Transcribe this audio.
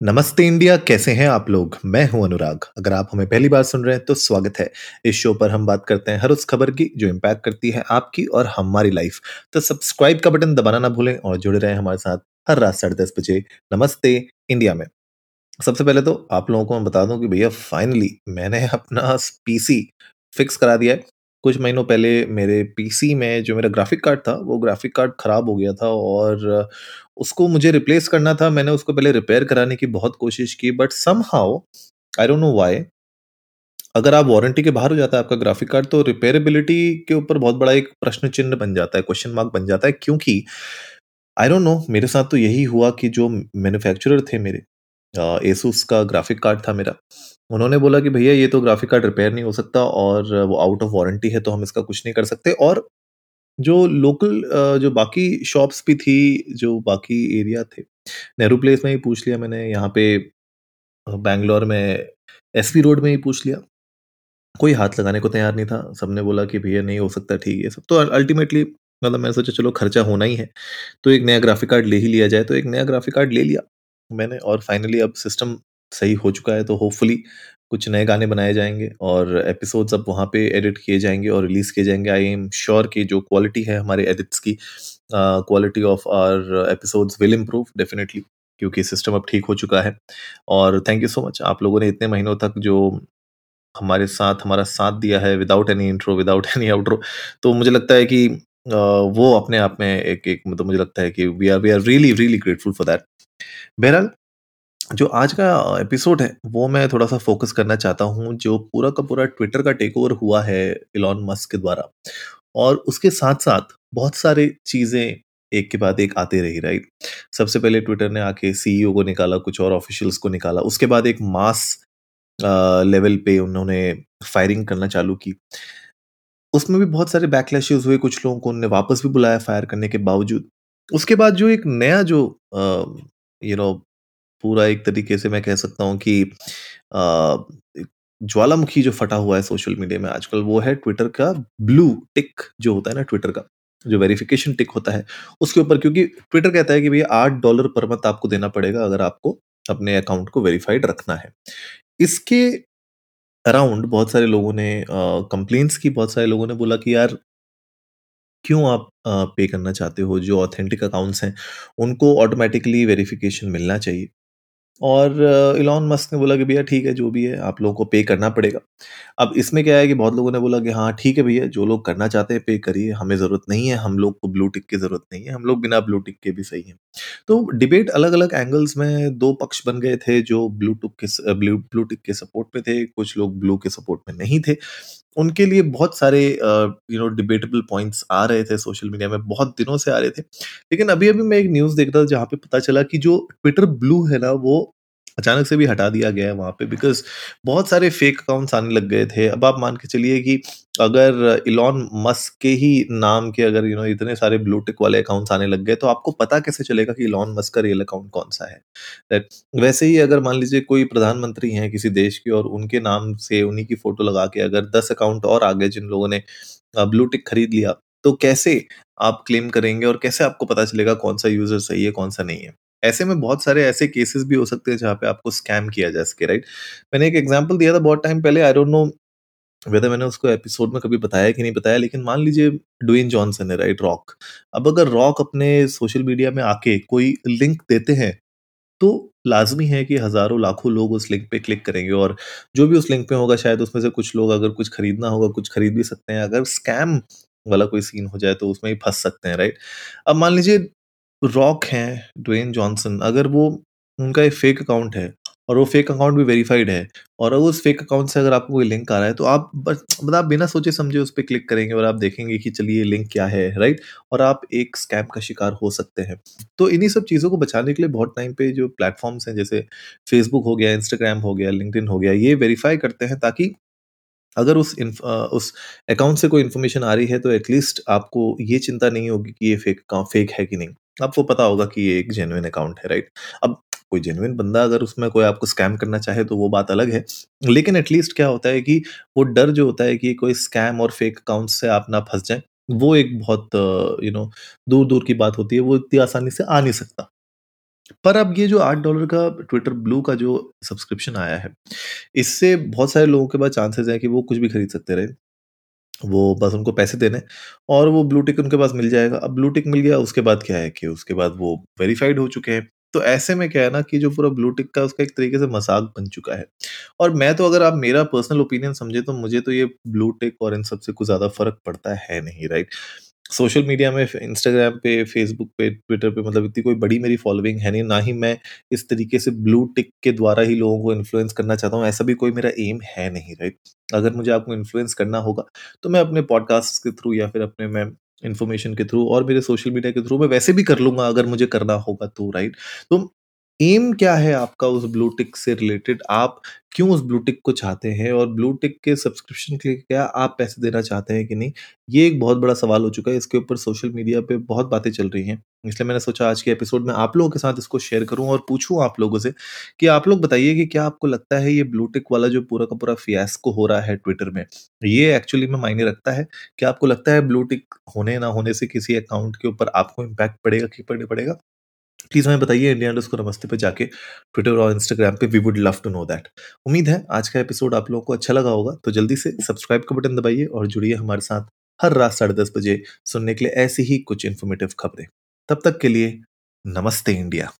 नमस्ते इंडिया, कैसे हैं आप लोग? मैं हूँ अनुराग। अगर आप हमें पहली बार सुन रहे हैं तो स्वागत है। इस शो पर हम बात करते हैं हर उस खबर की जो इम्पैक्ट करती है आपकी और हमारी लाइफ तो सब्सक्राइब का बटन दबाना ना भूलें और जुड़े रहें हमारे साथ हर रात साढ़े दस बजे नमस्ते इंडिया में। सबसे पहले तो आप लोगों को मैं बता दूँ कि भैया फाइनली मैंने अपना पीसी फिक्स करा दिया है। कुछ महीनों पहले मेरे पीसी में जो मेरा ग्राफिक कार्ड था, वो ग्राफिक कार्ड खराब हो गया था और उसको मुझे रिप्लेस करना था। मैंने उसको पहले रिपेयर कराने की बहुत कोशिश की but somehow I don't know why अगर आप वारंटी के बाहर हो जाता है आपका ग्राफिक कार्ड तो रिपेयरेबिलिटी के ऊपर बहुत बड़ा एक प्रश्न चिन्ह बन जाता है क्वेश्चन मार्क बन जाता है, क्योंकि आई डोंट नो मेरे साथ तो यही हुआ कि जो मैन्युफैक्चरर थे मेरे एसूस का ग्राफिक कार्ड था मेरा उन्होंने बोला कि भैया, ये तो ग्राफिक कार्ड रिपेयर नहीं हो सकता और वो आउट ऑफ़ वारंटी है तो हम इसका कुछ नहीं कर सकते। और जो लोकल जो बाकी शॉप्स भी थी, जो बाकी एरिया थे नेहरू प्लेस में ही पूछ लिया मैंने, यहाँ पे बैंगलोर में एसपी रोड में ही पूछ लिया। कोई हाथ लगाने को तैयार नहीं था, सबने बोला कि भैया, नहीं हो सकता, ठीक है सब। तो अल्टीमेटली मतलब मैंने सोचा, चलो खर्चा होना ही है तो एक नया ग्राफिक कार्ड ले ही लिया जाए तो एक नया ग्राफिक कार्ड ले लिया। मैंने और फाइनली अब सिस्टम सही हो चुका है तो होपफुली कुछ नए गाने बनाए जाएँगे और एपिसोड्स अब वहाँ पे एडिट किए जाएँगे और रिलीज़ किए जाएँगे। आई एम श्योर कि जो क्वालिटी है हमारे एडिट्स की quality of our episodes will improve definitely क्योंकि सिस्टम अब ठीक हो चुका है। और थैंक यू सो मच आप लोगों ने इतने महीनों तक जो हमारे साथ, हमारा साथ दिया है without any intro without any outro तो मुझे लगता है कि वो अपने आप में एक एक मतलब मुझे लगता है कि we are we are really really grateful for that बहरहाल जो आज का एपिसोड है, वो मैं थोड़ा सा फोकस करना चाहता हूँ, जो पूरा का पूरा ट्विटर का टेक ओवर हुआ है इलॉन मस्क के द्वारा। और उसके साथ साथ बहुत सारे चीज़ें एक के बाद एक आते रही राइट सबसे पहले ट्विटर ने आके सीईओ को निकाला, कुछ और ऑफिशियल्स को निकाला। उसके बाद एक मास लेवल पे उन्होंने फायरिंग करना चालू की। उसमें भी बहुत सारे बैकलैशेस हुए, कुछ लोगों को उन्होंने वापस भी बुलाया फायर करने के बावजूद। उसके बाद जो एक नया जो यू नो पूरा एक तरीके से मैं कह सकता हूँ कि ज्वालामुखी जो फटा हुआ है सोशल मीडिया में आजकल वो है ट्विटर का ब्लू टिक जो होता है ना ट्विटर का, जो वेरिफिकेशन टिक होता है। उसके ऊपर क्योंकि ट्विटर कहता है कि भैया आठ डॉलर पर मंथ आपको देना पड़ेगा अगर आपको अपने अकाउंट को वेरीफाइड रखना है। इसके अराउंड बहुत सारे लोगों ने कंप्लेंट्स की, बहुत सारे लोगों ने बोला कि यार, क्यों आप पे करना चाहते हो? जो ऑथेंटिक अकाउंट्स हैं, उनको ऑटोमेटिकली वेरिफिकेशन मिलना चाहिए। और इलॉन मस्क ने बोला कि, भैया, ठीक है, जो भी है, आप लोगों को पे करना पड़ेगा। अब इसमें क्या है कि बहुत लोगों ने बोला कि हाँ ठीक है भैया, जो लोग करना चाहते हैं पे करिए, हमें ज़रूरत नहीं है, हम लोग को ब्लू टिक की ज़रूरत नहीं है, हम लोग बिना ब्लू टिक के भी सही हैं। तो डिबेट अलग अलग एंगल्स में दो पक्ष बन गए थे जो ब्लू टुक के ब्लू ब्लू टिक के सपोर्ट में थे, कुछ लोग ब्लू के सपोर्ट में नहीं थे। उनके लिए बहुत सारे यू नो डिबेटेबल पॉइंट्स आ रहे थे सोशल मीडिया में, बहुत दिनों से आ रहे थे। लेकिन अभी अभी मैं एक न्यूज़ देख रहा था जहाँ पे पता चला कि जो ट्विटर ब्लू है ना, वो अचानक से भी हटा दिया गया है वहाँ पे बिकॉज़ बहुत सारे फेक अकाउंट्स आने लग गए थे। अब आप मान के चलिए कि अगर इलॉन मस्क के ही नाम के अगर यू नो इतने सारे ब्लूटिक वाले अकाउंट्स आने लग गए तो आपको पता कैसे चलेगा कि इलॉन मस्क का रियल अकाउंट कौन-सा है? दैट वैसे ही अगर मान लीजिए कोई प्रधानमंत्री हैं किसी देश के और उनके नाम से उन्हीं की फ़ोटो लगा के अगर 10 अकाउंट और आ गए जिन लोगों ने ब्लूटिक खरीद लिया, तो कैसे आप क्लेम करेंगे और कैसे आपको पता चलेगा कौन-सा यूज़र सही है, कौन-सा नहीं है? ऐसे में बहुत सारे ऐसे केसेस भी हो सकते हैं जहाँ पे आपको स्कैम किया जा सके राइट मैंने एक एग्जांपल दिया था बहुत टाइम पहले आई डोंट नो वेदर मैंने उसको एपिसोड में कभी बताया कि नहीं बताया, लेकिन मान लीजिए डुइन जॉनसन है राइट रॉक अब अगर रॉक अपने सोशल मीडिया में आके कोई लिंक देते हैं तो लाजमी है कि हज़ारों, लाखों लोग उस लिंक पे क्लिक करेंगे और जो भी उस लिंक पे होगा, शायद उसमें से कुछ लोग अगर कुछ खरीदना होगा, कुछ खरीद भी सकते हैं। अगर स्कैम वाला कोई सीन हो जाए तो उसमें ही फंस सकते हैं राइट अब मान लीजिए रॉक हैं, ड्वेन जॉनसन अगर वो उनका एक फेक अकाउंट है और वो फेक अकाउंट भी वेरीफाइड है और उस फेक अकाउंट से अगर आपको कोई लिंक आ रहा है तो आप बस मतलब आप बिना सोचे समझे उस पर क्लिक करेंगे और आप देखेंगे कि चलिए लिंक क्या है राइट और आप एक स्कैम का शिकार हो सकते हैं। तो इन्हीं सब चीज़ों को बचाने के लिए बहुत टाइम पे जो प्लेटफॉर्म्स हैं जैसे फेसबुक हो गया इंस्टाग्राम हो गया लिंकड हो गया ये वेरीफाई करते हैं ताकि अगर उस उस अकाउंट से कोई इन्फॉर्मेशन आ रही है तो एटलीस्ट आपको ये चिंता नहीं होगी कि ये फेक फेक है कि नहीं। आपको पता होगा कि ये एक जेन्युइन अकाउंट है राइट अब कोई जेन्युइन बंदा अगर उसमें कोई आपको स्कैम करना चाहे तो वो बात अलग है। लेकिन एटलीस्ट क्या होता है कि वो डर जो होता है कि कोई स्कैम और फेक अकाउंट से आप ना फंस जाए वो एक बहुत यू नो दूर दूर की बात होती है वो इतनी आसानी से आ नहीं सकता। पर अब ये जो आठ डॉलर का ट्विटर ब्लू का जो सब्सक्रिप्शन आया है, इससे बहुत सारे लोगों के पास चांसेस हैं कि वो कुछ भी खरीद सकते हैं, राइट? वो बस उनको पैसे देने और वो ब्लू टिक उनके पास मिल जाएगा। अब ब्लू टिक मिल गया उसके बाद क्या है कि उसके बाद वो वेरीफाइड हो चुके हैं। तो ऐसे में क्या है ना कि जो पूरा ब्लू टिक का उसका एक तरीके से मसाक बन चुका है। और मैं तो अगर आप मेरा पर्सनल ओपिनियन समझे तो मुझे तो ये ब्लू टिक और इन सबसे कुछ ज़्यादा फ़र्क पड़ता है नहीं, राइट? सोशल मीडिया में इंस्टाग्राम पे, फेसबुक पे, ट्विटर पे मतलब इतनी कोई बड़ी मेरी फॉलोइंग है नहीं, ना ही मैं इस तरीके से ब्लू टिक के द्वारा ही लोगों को इन्फ्लुएंस करना चाहता हूँ, ऐसा भी कोई मेरा एम है नहीं, राइट? अगर मुझे आपको इन्फ्लुएंस करना होगा, तो मैं अपने पॉडकास्ट के थ्रू या फिर अपने मैं इन्फॉर्मेशन के थ्रू और मेरे सोशल मीडिया के थ्रू मैं वैसे भी कर लूँगा अगर मुझे करना होगा तो, राइट? तो एम क्या है आपका उस ब्लू टिक से रिलेटेड? आप क्यों उस ब्लू टिक को चाहते हैं और ब्लू टिक के सब्सक्रिप्शन के लिए क्या आप पैसे देना चाहते हैं कि नहीं? ये एक बहुत बड़ा सवाल हो चुका है। इसके ऊपर सोशल मीडिया पे बहुत बातें चल रही हैं। इसलिए मैंने सोचा आज के एपिसोड में आप लोगों के साथ इसको शेयर करूँ और पूछूँ आप लोगों से कि आप लोग बताइए कि क्या आपको लगता है ये ब्लू टिक वाला जो पूरा का पूरा फियास्को हो रहा है ट्विटर में, ये एक्चुअली में मायने रखता है? क्या आपको लगता है ब्लू टिक होने ना होने से किसी अकाउंट के ऊपर आपको इम्पैक्ट पड़ेगा कि पड़े पड़ेगा? प्लीज़ हमें बताइए इंडिया को नमस्ते पे जाके ट्विटर और इंस्टाग्राम पे we would love to know that. उम्मीद है आज का एपिसोड आप लोगों को अच्छा लगा होगा, तो जल्दी से सब्सक्राइब का बटन दबाइए और जुड़िए हमारे साथ हर रात साढ़े 10 बजे सुनने के लिए ऐसी ही कुछ इन्फॉर्मेटिव खबरें। तब तक के लिए नमस्ते इंडिया।